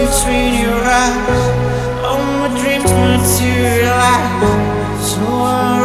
between your eyes. All my dreams materialize. So I